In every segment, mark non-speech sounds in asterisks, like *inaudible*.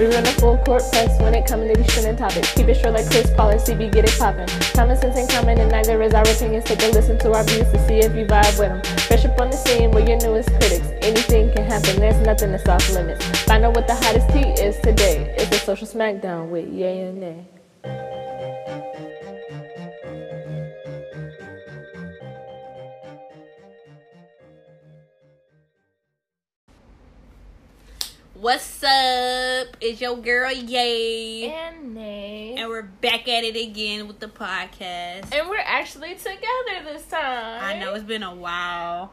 We run a full court press when it comes to these trending topics. Keep it short like Chris Paul and CB, get it poppin'. Common sense ain't common, and neither is our opinions. Take a listen to our views to see if you vibe with them. Fresh up on the scene, we're your newest critics. Anything can happen, there's nothing that's off limits. Find out what the hottest tea is today. It's the social smackdown with Yay and Nay. What's up? It's your girl Yay. And Nay. And we're back at it again with the podcast. And we're actually together this time. I know it's been a while.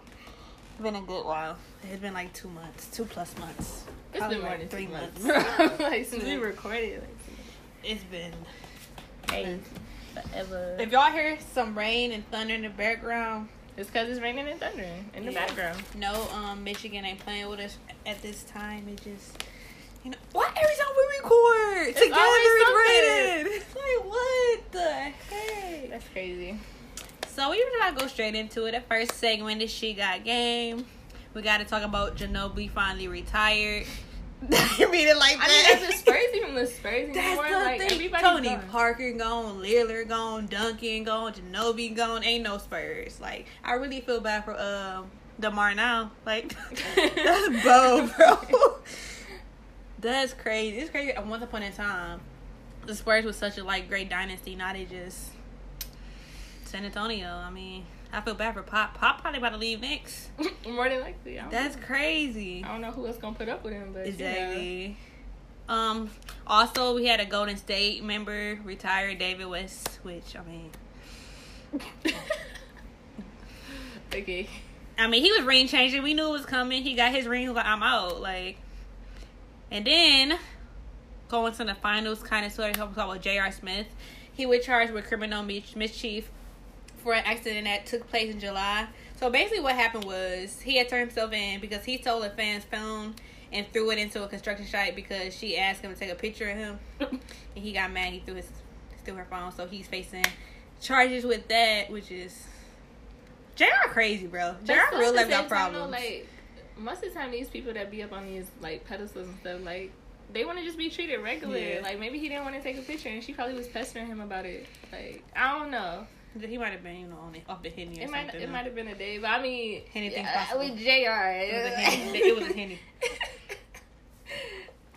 It's been a good while. It's been like two months, two plus months. It's Probably been more than three months. months. *laughs* like since we recorded. Like, It's been. hey, forever. If y'all hear some rain and thunder in the background, It's because it's raining and thundering in the Yeah. background. no, um, Michigan ain't playing with us at this time. It just, you know, why every time we record It's together it's raining? Like what the heck? That's crazy. So we just gotta go straight into it. The first segment is She Got Game. We gotta talk about Ginobili finally retired. *laughs* you mean it like I mean, that's the Spurs even the Spurs That's anymore. the like thing. everybody's Tony gone. Parker gone, Leonard gone, Duncan gone, Ginobili gone. Ain't no Spurs. Like I really feel bad for um Demar now. Like *laughs* that's *laughs* bold, bro. that's crazy. It's crazy. Once upon a time, the Spurs was such a like great dynasty. Now they just San Antonio. I mean, I feel bad for Pop. Pop probably about to leave next. *laughs* More than likely. That's know. crazy. I don't know who else gonna put up with him, but you know. Exactly. Um. Also, we had a Golden State member retire, David West. Which I mean, *laughs* okay. I mean, he was ring changing. We knew it was coming. He got his ring. Like, I'm out. Like, and then going to the finals, kind of sort of talking about J.R. Smith. He was charged with criminal mis- mischief for an accident that took place in July. So basically, what happened was he had turned himself in because he stole a fan's phone and threw it into a construction site because she asked him to take a picture of him, *laughs* and he got mad. He threw his threw her phone, so he's facing charges with that, which is. JR crazy, bro. JR real life got same time, though, problems. like most of the time, these people that be up on these like pedestals and stuff, like they want to just be treated regular. Yeah. Like maybe he didn't want to take a picture, and she probably was pestering him about it. Like I don't know. He might have been, you know, on the, off the henny or It might it uh, might have been a day, but I mean, Anything's yeah, possible. with Jr. It was a henny. It was a henny. *laughs*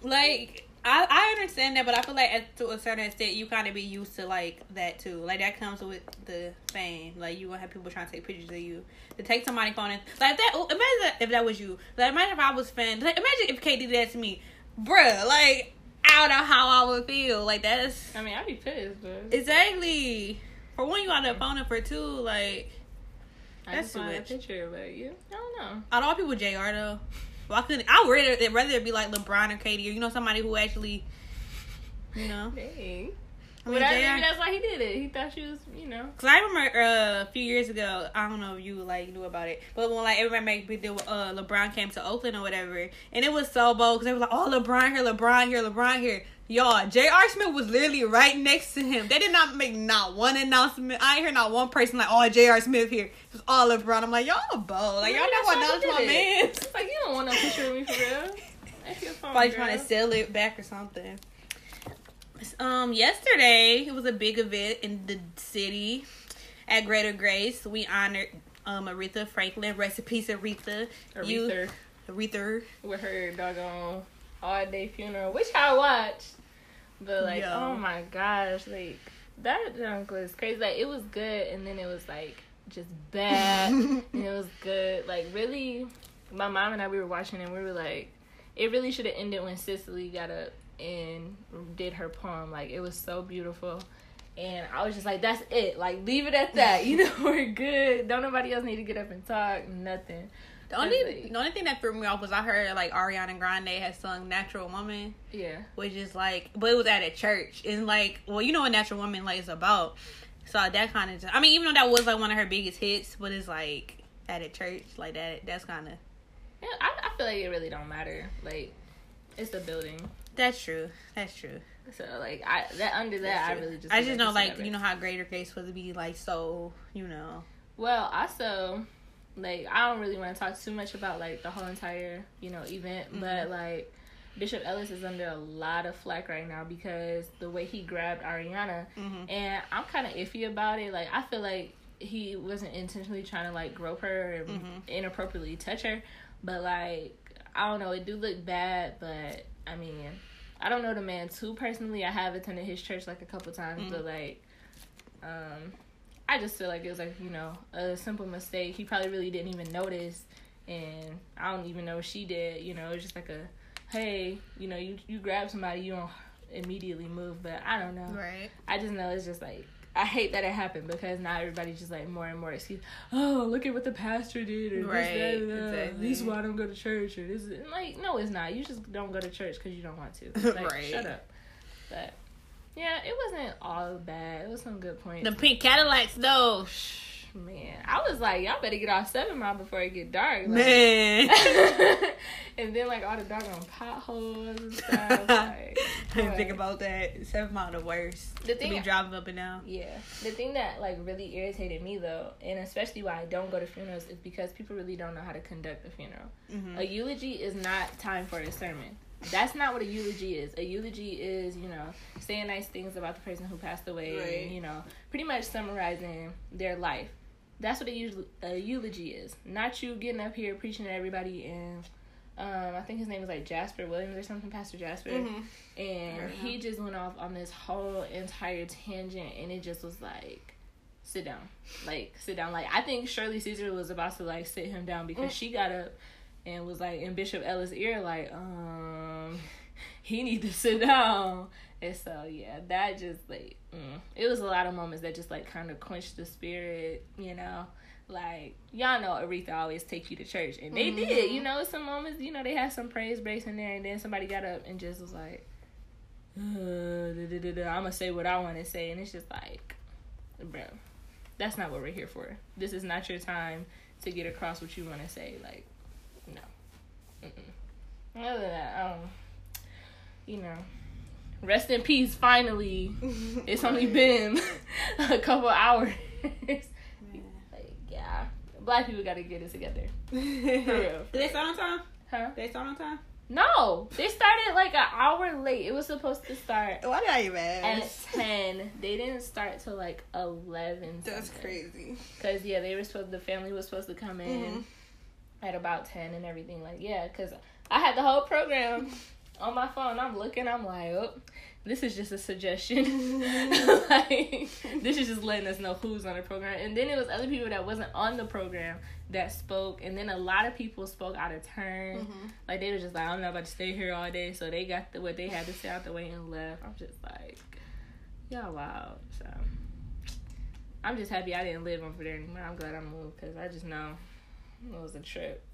Like I, I understand that, but I feel like at, to a certain extent, you kind of be used to like that too. Like that comes with the fame. Like you gonna have people trying to take pictures of you to take somebody's phone. And, like that. oh, Imagine if that was you. Like imagine if I was fan. Like, imagine if Kate did that to me, bruh. Like I don't know how I would feel. Like that's I mean, I'd be pissed, but exactly. For one, you out there phone, and for two, like I that's too much. picture. But you, I don't know. out of all people, Jr. though. Well, I couldn't. I would rather it rather it be like LeBron or Katie or you know somebody who actually, you know. Dang. I mean, But I, maybe that's why he did it. He thought she was, you know. Cause I remember uh, a few years ago, I don't know if you like knew about it, but when like everybody made big deal, uh, LeBron came to Oakland or whatever, and it was so bold because they was like, "Oh, LeBron here, LeBron here, LeBron here." Y'all, J.R. Smith was literally right next to him. They did not make not one announcement. I ain't hear not one person like, "Oh, J.R. Smith here." It was all LeBron. I'm like, y'all a bold. Like y'all Maybe not that's gonna why announce my did man. It's like you don't want no picture of me for real. *laughs* Phone, Probably girl. trying to sell it back or something. Um, yesterday it was a big event in the city at Greater Grace. We honored um Aretha Franklin. Recipes Aretha. You, Aretha Aretha. with her doggone all day funeral, which I watched. But like, Yo. oh my gosh, like that junk was crazy. Like it was good, and then it was like just bad, *laughs* and it was good. Like really, my mom and I we were watching, and we were like, it really should have ended when Cicely got up and did her poem. Like it was so beautiful. And I was just like, that's it. Like, leave it at that. You know, *laughs* we're good. Don't nobody else need to get up and talk. Nothing. The only Like- the only thing that threw me off was I heard like Ariana Grande had sung "Natural Woman," Yeah. which is like, but it was at a church, and like, well, you know what "Natural Woman" like is about. So that kind of, I mean, even though that was like one of her biggest hits, but it's like at a church like that. That's kind of Yeah, I, I feel like it really don't matter. Like, it's the building. that's true. That's true. So like, I that under that I really just. I just know like you know how Greater Grace supposed to be like so you know Well, also, like I don't really want to talk too much about like the whole entire you know event, Mm-hmm. but like Bishop Ellis is under a lot of flack right now because the way he grabbed Ariana, Mhm. and I'm kind of iffy about it. Like I feel like he wasn't intentionally trying to like grope her and Mhm. inappropriately touch her, but like I don't know, it do look bad. But I mean, I don't know the man too personally. I have attended his church like a couple times, but like, um, I just feel like it was like you know a simple mistake. He probably really didn't even notice, and I don't even know if she did. You know, it's just like a, hey, you know, you you grab somebody, you don't immediately move. But I don't know. Right. I just know it's just like I hate that it happened because now everybody's just like more and more excuse. Oh, look at what the pastor did, or Right, this, that, that. exactly. This is why I don't go to church, or this. Is, like, no, it's not. You just don't go to church because you don't want to. *laughs* Like, Right. Shut up. But yeah, it wasn't all bad. It was some good points. The pink Cadillacs, though. Man, I was like, y'all better get off Seven Mile before it get dark. Like, Man. *laughs* and then like all the doggone potholes and stuff. *laughs* Like, Think about that. Seven mile the worst. The to thing- be driving up and down. Yeah. The thing that like really irritated me though, and especially why I don't go to funerals, is because people really don't know how to conduct a funeral. Mm-hmm. A eulogy is not time for a sermon. That's not what a eulogy is. A eulogy is, you know, saying nice things about the person who passed away, Right. and you know, pretty much summarizing their life. That's what a, a eulogy is. Not you getting up here preaching to everybody and. Um, I think his name was like Jasper Williams or something, Pastor Jasper Mhm. and he just went off on this whole entire tangent and it just was like sit down like sit down like i think shirley caesar was about to like sit him down because Mm. she got up and was like in bishop ellis ear like um *laughs* he need to sit down and so yeah that just like mm, it was a lot of moments that just like kind of quenched the spirit you know like y'all know Aretha always takes you to church, and they did. Mhm. You know, some moments, you know, they had some praise breaks in there, and then somebody got up and just was like, uh, I'm gonna say what I want to say, and it's just like, bro, that's not what we're here for. This is not your time to get across what you want to say. Like. Mm-mm. Other than that, um, you know, rest in peace. Finally, *laughs* it's only been *laughs* a couple hours. like, yeah, black people got to get it together. Did real. they start on time? Huh? Did they start on time? No, they started like an hour late. It was supposed to start Why did I even at ten. They didn't start till like eleven. That's crazy. Cause yeah, they were supposed. The family was supposed to come in Mhm. At about ten and everything. Like yeah, cause I had the whole program *laughs* on my phone. I'm looking. I'm like, oh, this is just a suggestion. *laughs* *laughs* like this is just letting us know who's on the program. And then it was other people that wasn't on the program that spoke. And then a lot of people spoke out of turn. Mhm. Like they were just like, I'm not about to stay here all day. So they got the what they had to say out the way and left. I'm just like, y'all wild. So I'm just happy I didn't live over there anymore. I'm glad I moved because I just know it was a trip.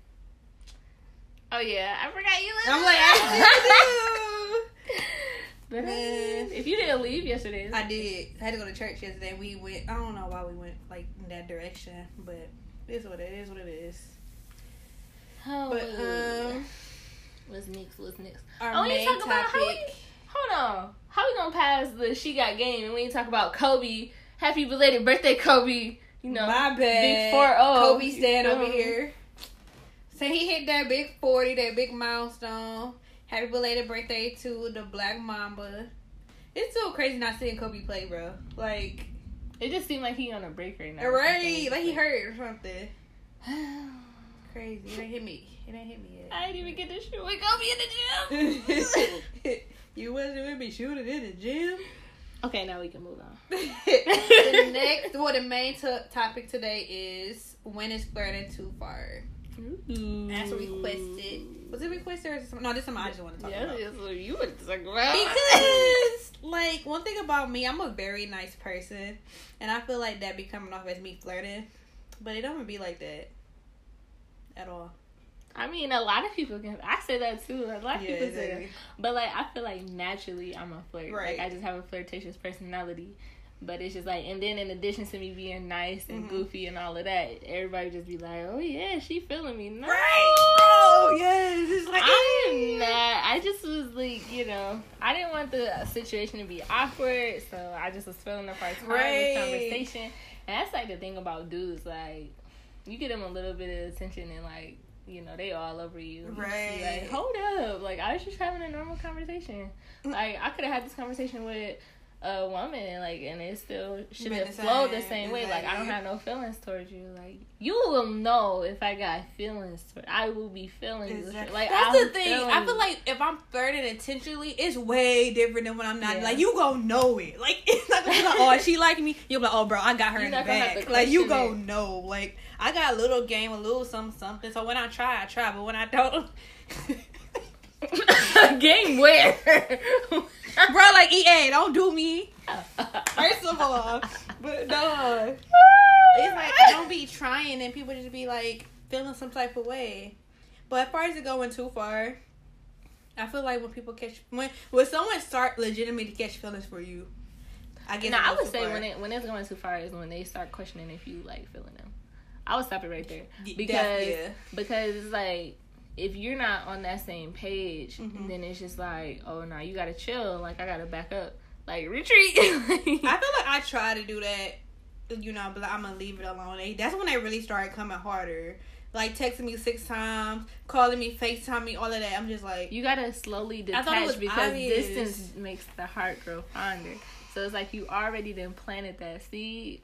Oh yeah, I forgot you lived. I'm like, I But *laughs* Man. if you didn't leave yesterday, I did. I had to go to church yesterday. We went. I don't know why we went like in that direction, but it's what it is. What it is. oh, But um, what's next? What's next? our Oh, we main talk about how we- Hold on. How we gonna pass the she got game and we ain't talk about Kobe? Happy belated birthday, Kobe. You know, My bad. big four oh. Kobe stand over here. So he hit that big forty, that big milestone. Happy belated birthday to the Black Mamba. It's so crazy not seeing Kobe play, bro. Like, It just seemed like he on a break right now. or right? Like he hurt or something. *sighs* Crazy. It ain't hit me. It ain't hit me yet. I didn't even get to shoot with Kobe in the gym. *laughs* you wasn't with me shooting in the gym. Okay, now we can move on. *laughs* the next, well, the main to topic today is when is flirting too far? That's requested. Was it requested or is it some, no? This is something I just want to talk Yeah, about. that's what you would talk about. Because, like, one thing about me, I'm a very nice person, and I feel like that be coming off as me flirting, but it don't be like that at all. I mean, a lot of people can. I say that too. A lot of Yeah, people say that. But like, I feel like naturally I'm a flirt. Right. Like I just have a flirtatious personality. But it's just like, and then in addition to me being nice and Mhm. goofy and all of that, everybody just be like, "Oh yeah, she feeling me." No. bro. Yes, it's like I'm not. I just was like, you know, I didn't want the situation to be awkward, so I just was filling up our time Right. with conversation. And that's like the thing about dudes, like, you get them a little bit of attention and like you know, they all over you. You just be Right. Like, hold up. Like, I was just having a normal conversation. Mm. Like, I could have had this conversation with a woman, and, like, and it still should Been have the same, way. Like, I don't have no feelings towards you. Like, you will know if I got feelings. Toward, I will be feeling you. Exactly. Like, That's I'm the thing. I feel like if I'm flirting intentionally, it's way different than when I'm not. Yeah. Like you gonna know it. Like *laughs* it's not gonna be like, oh, she like me. You'll be like, oh, bro, I got her You're in the not gonna have bag. to Like you gonna it. know. Like I got a little game, a little something, something. So when I try, I try. But when I don't, *laughs* *laughs* game where? Bro, like EA, don't do me. First of all, but no, it's like don't be trying, and people just be like feeling some type of way. But as far as it going too far, I feel like when people catch when when someone start legitimately catch feelings for you, I guess. No, I would say far. when it when it's going too far is when they start questioning if you like feeling them. I would stop it right there because yeah. because it's like if you're not on that same page, Mhm. then it's just like oh no, you gotta chill. Like I gotta back up. Like retreat. *laughs* I feel like I try to do that, you know, but I'm gonna leave it alone. That's when they really started coming harder. Like texting me six times, calling me, FaceTime me, all of that. I'm just like, you gotta slowly detach because obvious. distance makes the heart grow fonder. So it's like you already then planted that seed.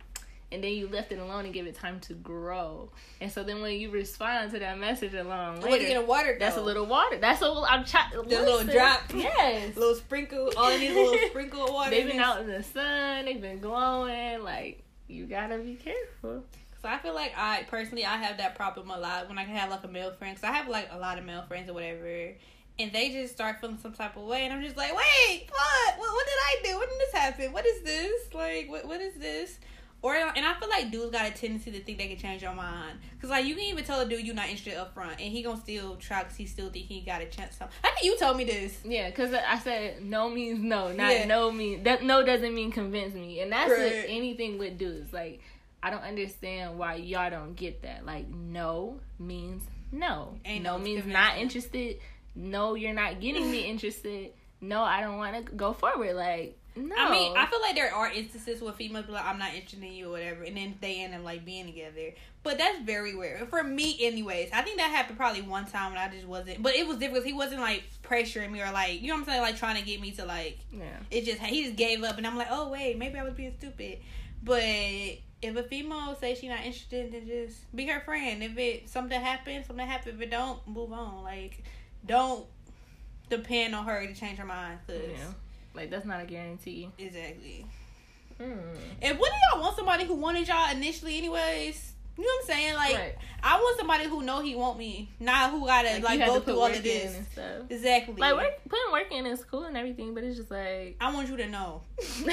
And then you left it alone and give it time to grow. And so then when you respond to that message along what you later, get a water? That's a little water. That's a little. I'm trying. The little drop. *laughs* Yes. little sprinkle, all in these little *laughs* sprinkle of water. They've been out in the sun. They've been glowing. Like you gotta be careful. So I feel like I personally I have that problem a lot when I can have like a male friend. Cause I have like a lot of male friends or whatever, and they just start feeling some type of way, and I'm just like, wait, what? What, what did I do? When did this happen? What is this? Like, what what is this? Or and I feel like dudes got a tendency to think they can change your mind. Cause like you can even tell a dude you're not interested up front, and he gonna still try because he still think he got a chance. I think you told me this. Yeah, because I said no means no, not Yeah. no mean that no doesn't mean convince me, and that's with Right. anything with dudes. Like I don't understand why y'all don't get that. Like no means no. Ain't no no means not interested. No, you're not getting me interested. No, I don't want to go forward. Like no. I mean, I feel like there are instances where females be like, "I'm not interested in you" or whatever, and then they end up like being together. But that's very rare for me, anyways. I think that happened probably one time when I just wasn't. But it was different. He wasn't like pressuring me or like you know what I'm saying, like trying to get me to like. yeah. It just he just gave up, and I'm like, oh wait, maybe I was being stupid. But if a female say she not interested, then just be her friend. If it something happens, something happen. If it don't, move on. Like, don't depend on her to change her mind. Cause Yeah. Like that's not a guarantee. exactly. Mm. And wouldn't y'all want somebody who wanted y'all initially, anyways? You know what I'm saying? Like, Right. I want somebody who know he want me, not who gotta Like, like, go through all of this. and stuff. Exactly. Like work, putting work in is cool and everything, but it's just like. I want you to know. *laughs*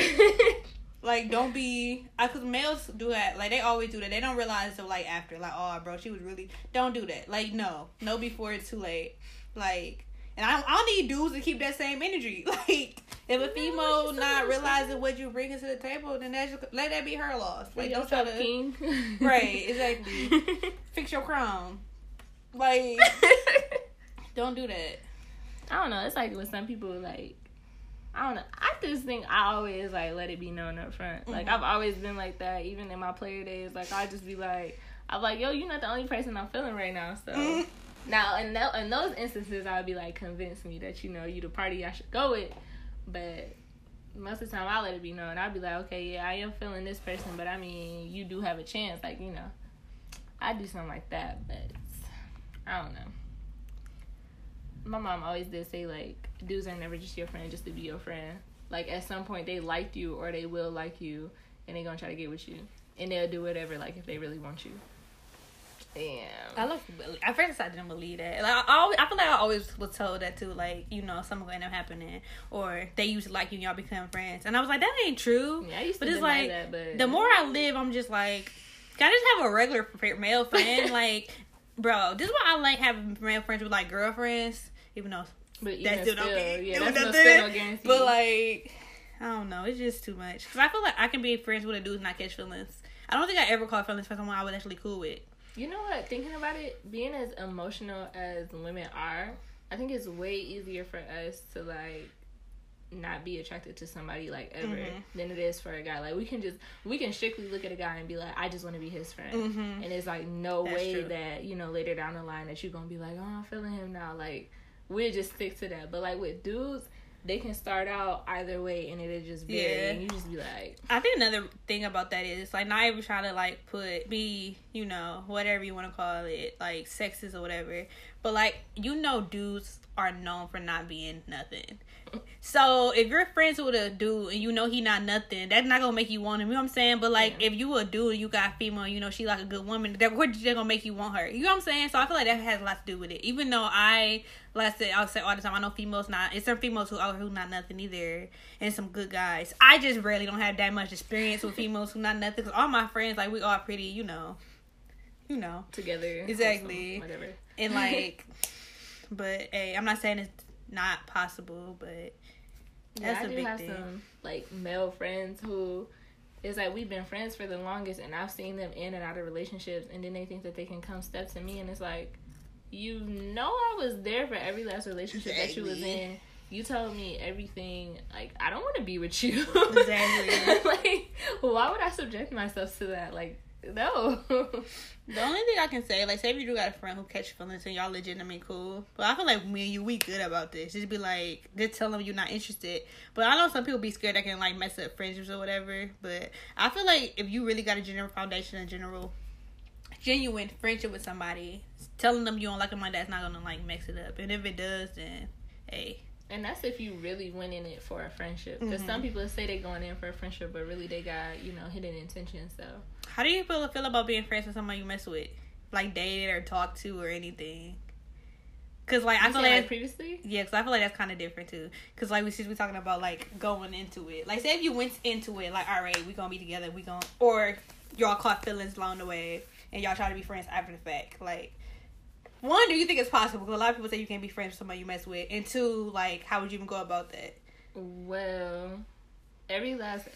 Like, don't be, I because males do that. Like, they always do that. They don't realize till like after, like, oh, bro, she was really. Don't do that. Like, no, no, before it's too late. Like, and I, I don't need dudes to keep that same energy. *laughs* Like, if a female not realizing what you bringing to the table, then that's just, let that be her loss. Like, don't try to king. *laughs* Right, exactly. *laughs* fix your crown. Like, don't do that. I don't know. It's like with some people, like I don't know. I just think I always like let it be known up front. Like Mhm. I've always been like that, even in my player days. Like I just be like, I'm like, yo, you're not the only person I'm feeling right now. So Mhm. Now, in in those instances, I would be like, convince me that you know you the party I should go with. But most of the time, I let it be known. I'd be like, okay, yeah, I am feeling this person, but I mean, you do have a chance. Like you know, I do something like that, but I don't know. My mom always did say like dudes are never just your friend just to be your friend. Like at some point they liked you or they will like you and they gonna try to get with you. And they'll do whatever like if they really want you. Damn. I like at first I didn't believe that. Like I always, I feel like I always was told that too. Like you know, something gonna end up happening, or they used to like you and y'all become friends. And I was like, that ain't true. yeah, I used to But it's deny like that, but the more I live, I'm just like, can I just have a regular male friend? *laughs* like, bro, this is why I like having male friends with like girlfriends, even though but that's still still, okay. yeah, that's no, nothing. still no guarantee. But like, I don't know. It's just too much. Cause I feel like I can be friends with a dude and not catch feelings. I don't think I ever caught feelings for someone I was actually cool with. You know what? Thinking about it, being as emotional as women are, I think it's way easier for us to like not be attracted to somebody like ever Mhm. than it is for a guy. Like we can just we can strictly look at a guy and be like, I just want to be his friend. Mhm. And it's like no That's way true. that, you know, later down the line that you're gonna be like, Oh, I'm feeling him now. Like we'll just stick to that. But like with dudes, they can start out either way and it'll just vary Yeah. and you just be like I think another thing about that is like not even trying to like put be you know whatever you want to call it like sexist or whatever, but like you know dudes are known for not being nothing. So if you're friends with a dude and you know he not nothing, that's not gonna make you want him. You know what I'm saying? But like Yeah. if you a dude and you got female, you know she like a good woman, that what they gonna make you want her. You know what I'm saying? So I feel like that has a lot to do with it. Even though I like I said, I'll say all the time, I know females not it's some females who are who not nothing either and some good guys. I just really don't have that much experience with females who not nothing because all my friends like we all pretty, you know. You know. together. Exactly. wholesome, Whatever. And like *laughs* but hey, I'm not saying it's not possible, but Yeah, That's I a do big have thing. some like male friends who it's like we've been friends for the longest and I've seen them in and out of relationships and then they think that they can come step to me and it's like you know I was there for every last relationship that you was in. You told me everything like I don't want to be with you. Exactly. *laughs* like why would I subject myself to that? Like no. *laughs* The only thing I can say, like, say if you do got a friend who catch feelings and y'all legitimately cool, but I feel like me and you, we good about this. Just be like, just tell them you're not interested. But I know some people be scared that can like mess up friendships or whatever. But I feel like if you really got a general foundation, a general, genuine friendship with somebody, telling them you don't like them like that's not gonna like mess it up. And if it does, then hey, And that's if you really went in it for a friendship. Because Mhm. some people say they going in for a friendship, but really they got you know hidden intentions. So how do you feel feel about being friends with someone you mess with, like dated or talked to or anything? Cause like I feel said, like like previously. Yeah, because I feel like that's kind of different too. Because like we since we talking about like going into it, like say if you went into it, like all right, we gonna be together, we gonna or y'all caught feelings along the way, and y'all try to be friends after the fact. Like, one, do you think it's possible? Because a lot of people say you can't be friends with somebody you mess with, and two, like how would you even go about that? Well, every last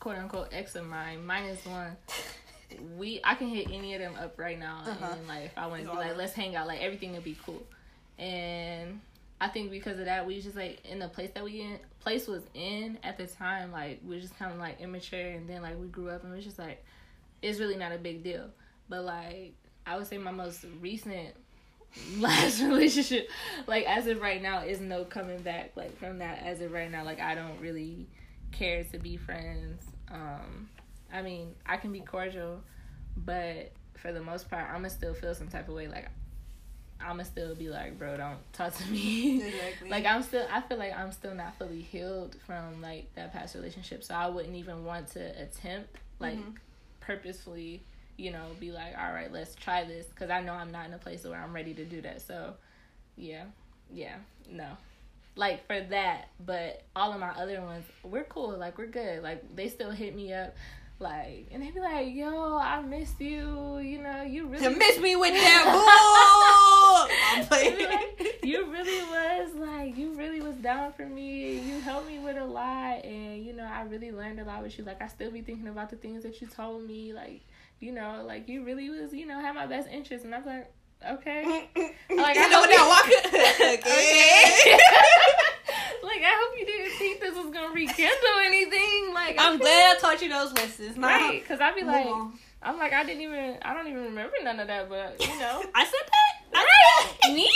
quote unquote ex of mine, minus one, *laughs* we I can hit any of them up right now, Uh-huh. and like if I want to be like, let's hang out, like everything would be cool. And I think because of that, we just like in the place that we in place was in at the time, like we were just kind of like immature, and then like we grew up, and it was just like it's really not a big deal. But like I would say, my most recent *laughs* last *laughs* relationship, like as of right now, is no coming back. Like from that, as of right now, like I don't really care to be friends. Um, I mean, I can be cordial, but for the most part, I'ma still feel some type of way. Like I'ma still be like, bro, don't talk to me. *laughs* Exactly. like I'm still, I feel like I'm still not fully healed from like that past relationship, so I wouldn't even want to attempt like Mhm. purposefully, you know, be like, all right, let's try this, because I know I'm not in a place where I'm ready to do that. So, yeah, yeah, no. Like for that, but all of my other ones, we're cool. Like we're good. Like they still hit me up, like, and they be like, "Yo, I miss you. You know, you really You miss me with that *laughs* bull. *laughs* I'm They be playing. like, you really was like you really was down for me. You helped me with a lot, and you know I really learned a lot with you. Like I still be thinking about the things that you told me. Like you know, like you really was you know had my best interest, and I was like, okay, *laughs* Like, I know you- walk. *laughs* okay. *laughs* like I hope you didn't think this was gonna rekindle anything. Like I'm glad I taught you those lessons. Now, Right, because I'd be like, on. I'm like, I didn't even, I don't even remember none of that, but you know, I said that. I said. Me?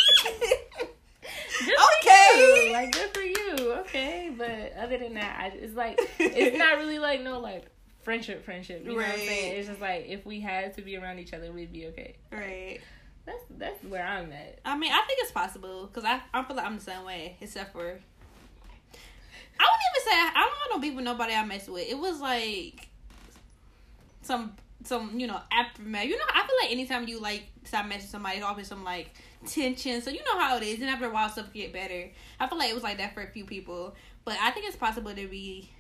Good Okay. Like good for you. Okay, but other than that, I, it's like it's not really like no like friendship, friendship. You know what I'm saying? It's just like if we had to be around each other, we'd be okay. right. That's that's where I'm at. I mean, I think it's possible because I I feel like I'm the same way, except for I wouldn't even say I don't want to be with nobody I mess with. It was like some some you know aftermath. You know, I feel like anytime you like stop messing somebody, it's always some like tension. So you know how it is, and after a while, stuff get better. I feel like it was like that for a few people, but I think it's possible to be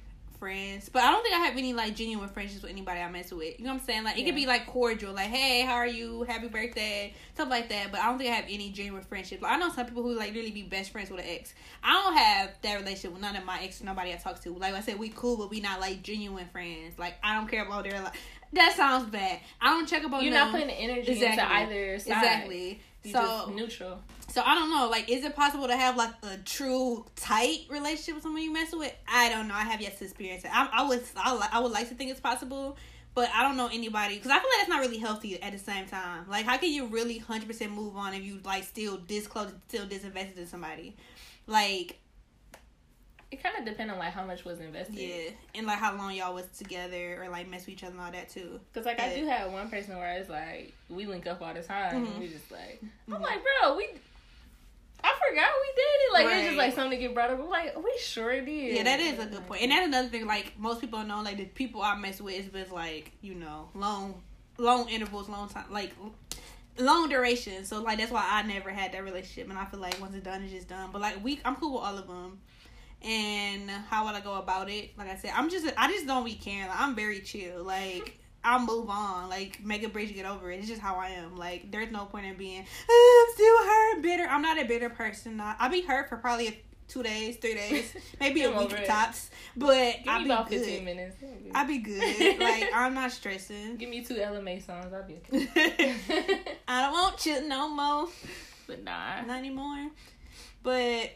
friends. But I don't think I have any like genuine friendships with anybody I mess with. You know what I'm saying? Like it could be like cordial, like hey, how are you? Happy birthday, stuff like that. But I don't think I have any genuine friendships. Like I know some people who like really be best friends with an ex. I don't have that relationship with none of my ex. Nobody I talk to. Like I said, we cool, but we not like genuine friends. Like I don't care about their like. That sounds bad. I don't check up on You're them. not putting the energy Exactly. into either side. Exactly. So neutral. So I don't know. Like, is it possible to have like a true tight relationship with someone you mess with? I don't know. I have yet to experience it. I, I would, I, I would like to think it's possible, but I don't know anybody because I feel like that's not really healthy at the same time. Like, how can you really hundred percent move on if you like still this close, still disinvested in somebody? Like, It kind of depends on like how much was invested. yeah, and like how long y'all was together or like mess with each other and all that too. Cause like I do have one person where it's like we link up all the time. Mhm. And we just like I'm Mhm. like, bro, we. I forgot we did it. Like it's just like something to get brought up. I'm like, we sure did. Yeah, that is a good point. And that's another thing. Like most people know, like the people I mess with, it's been like you know long, long intervals, long time, like long duration. So like that's why I never had that relationship. And I feel like once it's done, it's just done. But like we, I'm cool with all of them. And how would I go about it? Like I said, I'm just I just don't be caring. Like, I'm very chill. Like. *laughs* I'll move on, like make a bridge, get over it. It's just how I am. Like there's no point in being, oh, I'm still hurt, bitter. I'm not a bitter person. I- I'll be hurt for probably a two days, three days, *laughs* maybe a week it. tops. But I'll be about good. 15 minutes. I'll be good. like *laughs* I'm not stressing. Give me two LMA songs. I'll be okay. I don't want you no more, but nah. not anymore. But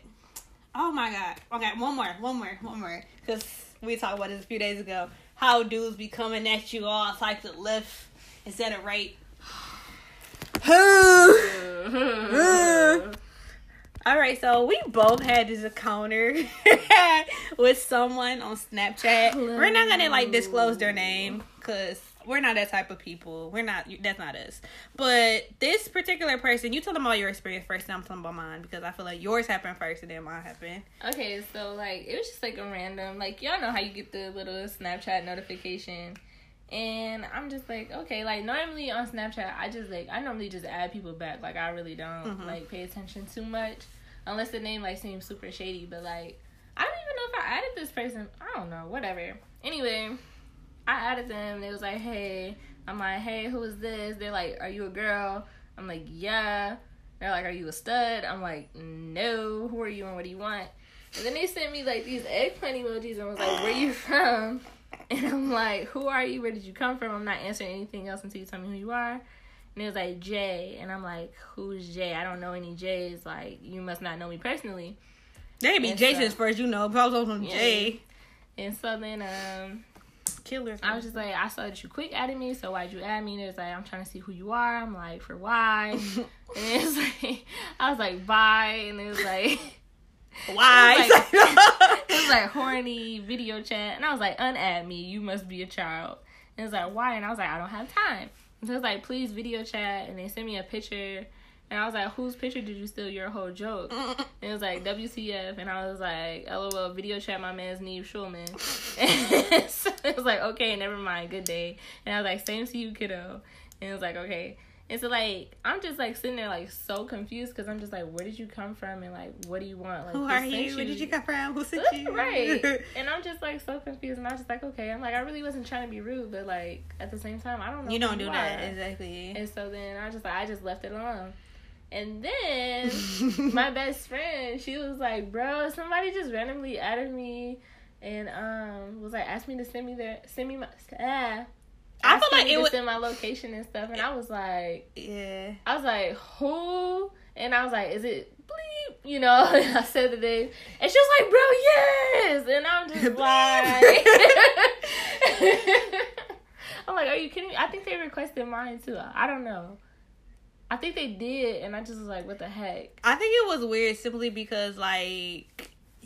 oh my god. Okay, one more, one more, one more. Because we talked about this a few days ago. How dudes be coming at you all types of left instead of right. *sighs* All right, so we both had this encounter *laughs* with someone on Snapchat. We're not gonna like disclose their name because we're not that type of people. We're not. That's not us. But this particular person, you tell them all your experience first, and I'm telling about mine because I feel like yours happened first and then mine happened. Okay, so like it was just like a random like y'all know how you get the little Snapchat notification. And I'm just like, okay, like normally on Snapchat I just like I normally just add people back. Like I really don't Mhm. like pay attention too much. Unless the name like seems super shady. But like I don't even know if I added this person. I don't know, whatever. Anyway, I added them, they was like, Hey I'm like, Hey, who is this? They're like, Are you a girl? I'm like, Yeah. They're like, Are you a stud? I'm like, No, who are you and what do you want? And then they sent me like these eggplant emojis and was like, "Where you *laughs* from?" And I'm like, "Who are you? Where did you come from?" I'm not answering anything else until you tell me who you are. And it was like Jay, and I'm like, "Who's Jay? I don't know any Jays. Like, you must not know me personally." They be Jason's so- first, you know. But I was on Yeah. Jay. And so then, um, Killers. I was just like, I saw that you quick added me, so why'd you add me? And it was like, I'm trying to see who you are. I'm like, for why? and it's like, I was like, bye. And it was like. why? It was like horny video chat, and I was like, "Unadd me. You must be a child." And it was like, "Why?" And I was like, "I don't have time." And so it was like, "Please video chat," and they sent me a picture, and I was like, "Whose picture did you steal your whole joke?" And it was like WTF, and I was like, "LOL, video chat my man's Nev Schulman." It was like, "Okay, never mind. Good day." And I was like, "Same to you, kiddo." And it was like, "Okay." And so like I'm just like sitting there like so confused because I'm just like, where did you come from and like what do you want? Like Who who are sent you? Where did you come from? Who sent *laughs* you? right. *laughs* And I'm just like so confused, and I was just like, okay. I'm like, I really wasn't trying to be rude, but like at the same time, I don't know. You don't do that exactly. And so then I just like I just left it alone. And *laughs* then my best friend, she was like, bro, somebody just randomly added me, and um was like asked me to send me their send me my ah. I feel like it would- send my location and stuff, and I was like, yeah. I was like, who? And I was like, is it bleep? You know, *laughs* and I said the name. And she was like, bro, yes. And I'm just *laughs* like, *laughs* I'm like, are you kidding me? I think they requested mine too. I don't know. I think they did, and I just was like, what the heck? I think it was weird simply because like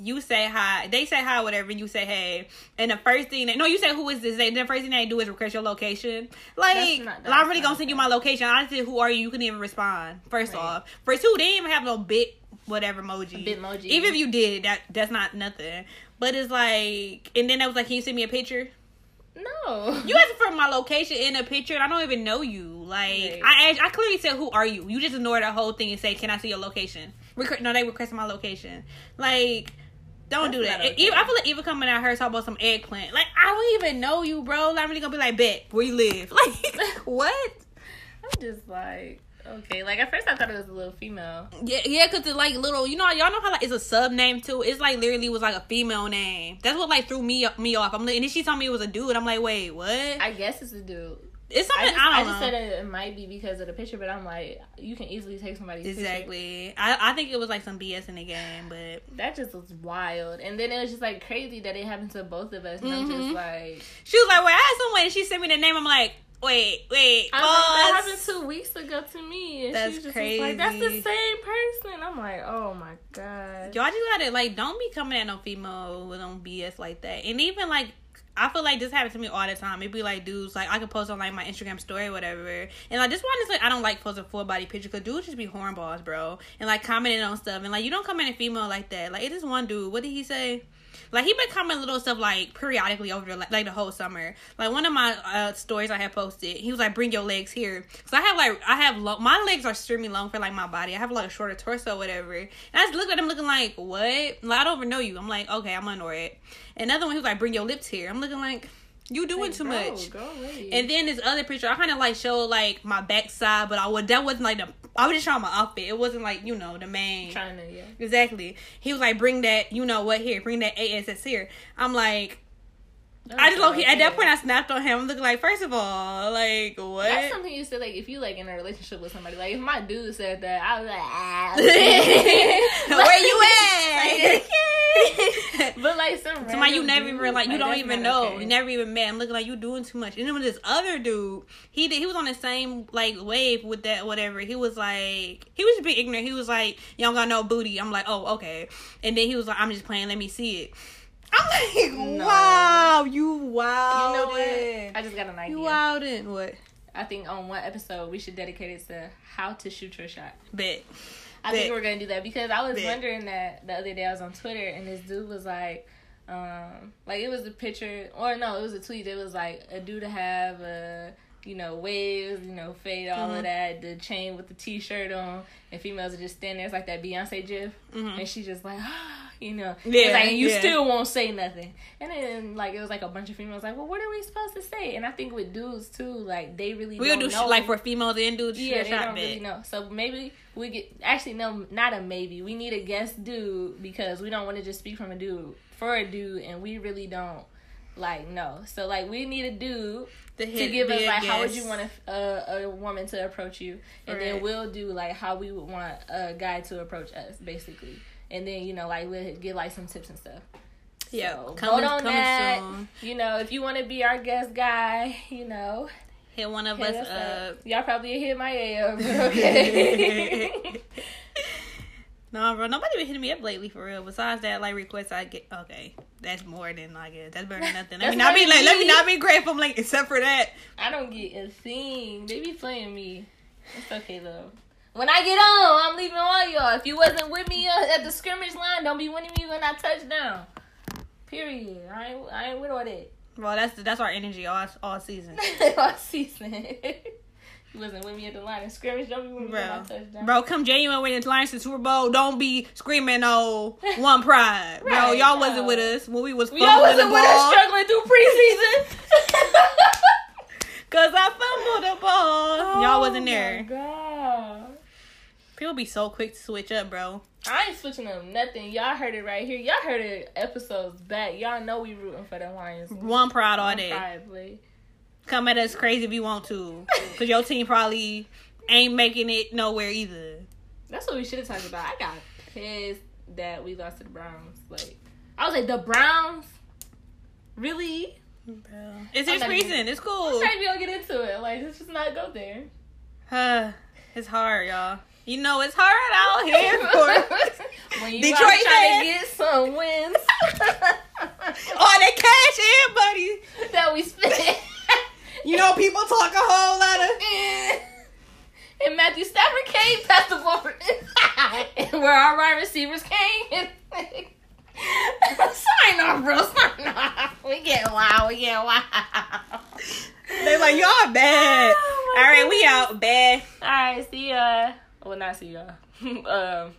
you say hi, they say hi, whatever, you say hey, and the first thing they no, you say who is this? They, the first thing they do is request your location. Like That's not- I'm really gonna send you my location. I said who are you? You couldn't even respond. First Right. off, for two, they didn't even have no bit whatever emoji. Bitmoji. Even if you did, that that's not nothing. But it's like, and then I was like, can you send me a picture? No. You asked for my location in a picture, and I don't even know you. Like Right. I, I clearly said, "Who are you?" You just ignore the whole thing and say, "Can I see your location?" Requ- no, they requested my location. Like, don't That's do that. okay. Even, I feel like even coming out here talking about some eggplant. Like, I don't even know you, bro. I'm really gonna be like, "Bet where you live." *laughs* Like, *laughs* what? I'm just like, Okay, like at first I thought it was a little female. Yeah, yeah, cause it's like little. You know, y'all know how like it's a sub name too. It's like literally was like a female name. That's what like threw me me off. I'm like, and then she told me it was a dude. I'm like, wait, what? I guess it's a dude. It's I just, I, I just said it, it might be because of the picture, but I'm like, you can easily take somebody's picture. Exactly. I, I think it was like some BS in the game, but That just was wild. And then it was just like crazy that it happened to both of us. And I'm Mhm. just like, she was like, "Well, I had someone," and she sent me the name. I'm like, "Wait, wait, I was like, that happened two weeks ago to me. And That's she just was like, that's the same person. I'm like, oh my god. Y'all just gotta like, don't be coming at no female with no BS like that. And even like, I feel like this happens to me all the time. It'd be like dudes, like I could post on like my Instagram story or whatever, and like this one is like I don't like posting full body picture because dudes just be hornballs, bro, and like commenting on stuff, and like you don't comment a female like that. Like it is one dude. What did he say? Like he been commenting little stuff like periodically over the, like, like the whole summer. Like one of my uh, stories I had posted, he was like, "Bring your legs here," because I have like I have lo- my legs are extremely long for like my body. I have like a shorter torso, whatever. And I just looked at him looking like, "What? Like I don't even know you." I'm like, "Okay, I'm gonna ignore it." Another one, he was like, "Bring your lips here." I'm looking like, "You doing too much." Go. And then this other picture, I kind of like showed like my backside, but I would that wasn't like the I was just showing my outfit. It wasn't like you know the main. trying to, yeah. Exactly. He was like, "Bring that, you know what here? Bring that ASS here." I'm like, I just low key at that point I snapped on him. I'm looking like, first of all, like what? That's something you said, like, if you, like, in a relationship with somebody. Like, if my dude said that, I was like, ah. *laughs* Where you *laughs* at? but, like, some Somebody you never dude, even like you don't even know. okay. You never even met. I'm looking like you doing too much. And then with this other dude, he did he was on the same like wave with that whatever. He was like he was just being ignorant. He was like, don't got no booty. I'm like, Oh, okay. And then he was like, I'm just playing, let me see it. I'm like, No. Wow, you wow. You know what? I just got an idea. You wildin' what? I think on one episode we should dedicate it to how to shoot your shot. Bet. I Bet. think we're gonna do that because I was Bet. wondering that the other day I was on Twitter and this dude was like, um, like it was a picture or no, it was a tweet. It was like a dude to have a you know waves, you know fade, all Mhm. of that, the chain with the t-shirt on, and females are just standing there. It's like that Beyonce gif, Mhm. and she's just like, *gasps* you know, Yeah, like, and you yeah. still won't say nothing. And then like it was like a bunch of females like, well, what are we supposed to say? And I think with dudes too, like they really We'll do know. sh- like for females and dudes. Yeah, they don't really know. So maybe we get actually no, not a maybe. We need a guest dude because we don't want to just speak from a dude for a dude, and we really don't like know. So like we need a dude To, to give us like how would you want a, a a woman to approach you, and then we'll do like how we would want a guy to approach us, basically. And then you know like we'll get like some tips and stuff. Yeah, So, coming, vote on that. soon. You know, if you want to be our guest guy, you know, Hit one of hit us us up. up. Y'all probably hit my A up, *laughs* okay. *laughs* No, bro, nobody been hitting me up lately for real. Besides that, like requests I get. Okay, that's more than I guess. That's better than nothing. Let me not be like. Let me not be grateful. I'm like, except for that. I don't get a thing. They be playing me. It's okay though. When I get on, I'm leaving all y'all. If you wasn't with me uh, at the scrimmage line, don't be winning me when I touch down. Period. I ain't, I ain't with all that. Well, that's that's our energy all all season, *laughs* all season. *laughs* wasn't with me at the line of scrimmage. Don't be with me when I bro. touch down. Bro, come January when it's Lions to Super Bowl. Don't be screaming, "Oh, *laughs* one pride, bro." Y'all no. wasn't with us when we was Y'all wasn't with us struggling through preseason. *laughs* Cause I fumbled the ball. y'all oh wasn't Oh, there. my God. People be so quick to switch up, bro. I ain't switching up nothing. Y'all heard it right here. Y'all heard it episodes back. Y'all know we rooting for the Lions. One pride all day. Probably. Come at us crazy if you want to, cause your team probably ain't making it nowhere either. That's what we should have talked about. I got pissed that we lost to the Browns. Like, I was like, the Browns? Really? It's I'm his reason. It's I'm cool. trying to be able to get into it. Like, let's just not go there. Uh, it's hard, y'all. You know it's hard out here *laughs* for when you Detroit trying to get some wins *laughs* all that cash in, buddy. *laughs* that we spent. You know people talk a whole lot of. *laughs* and Matthew Stafford came past the ball *laughs* and where our wide receivers came. *laughs* Sign off, bro. Sign off. We get wild. We get wild. They like y'all bad. Oh, all right, we out bad. All right, see ya. Well, not see ya. um.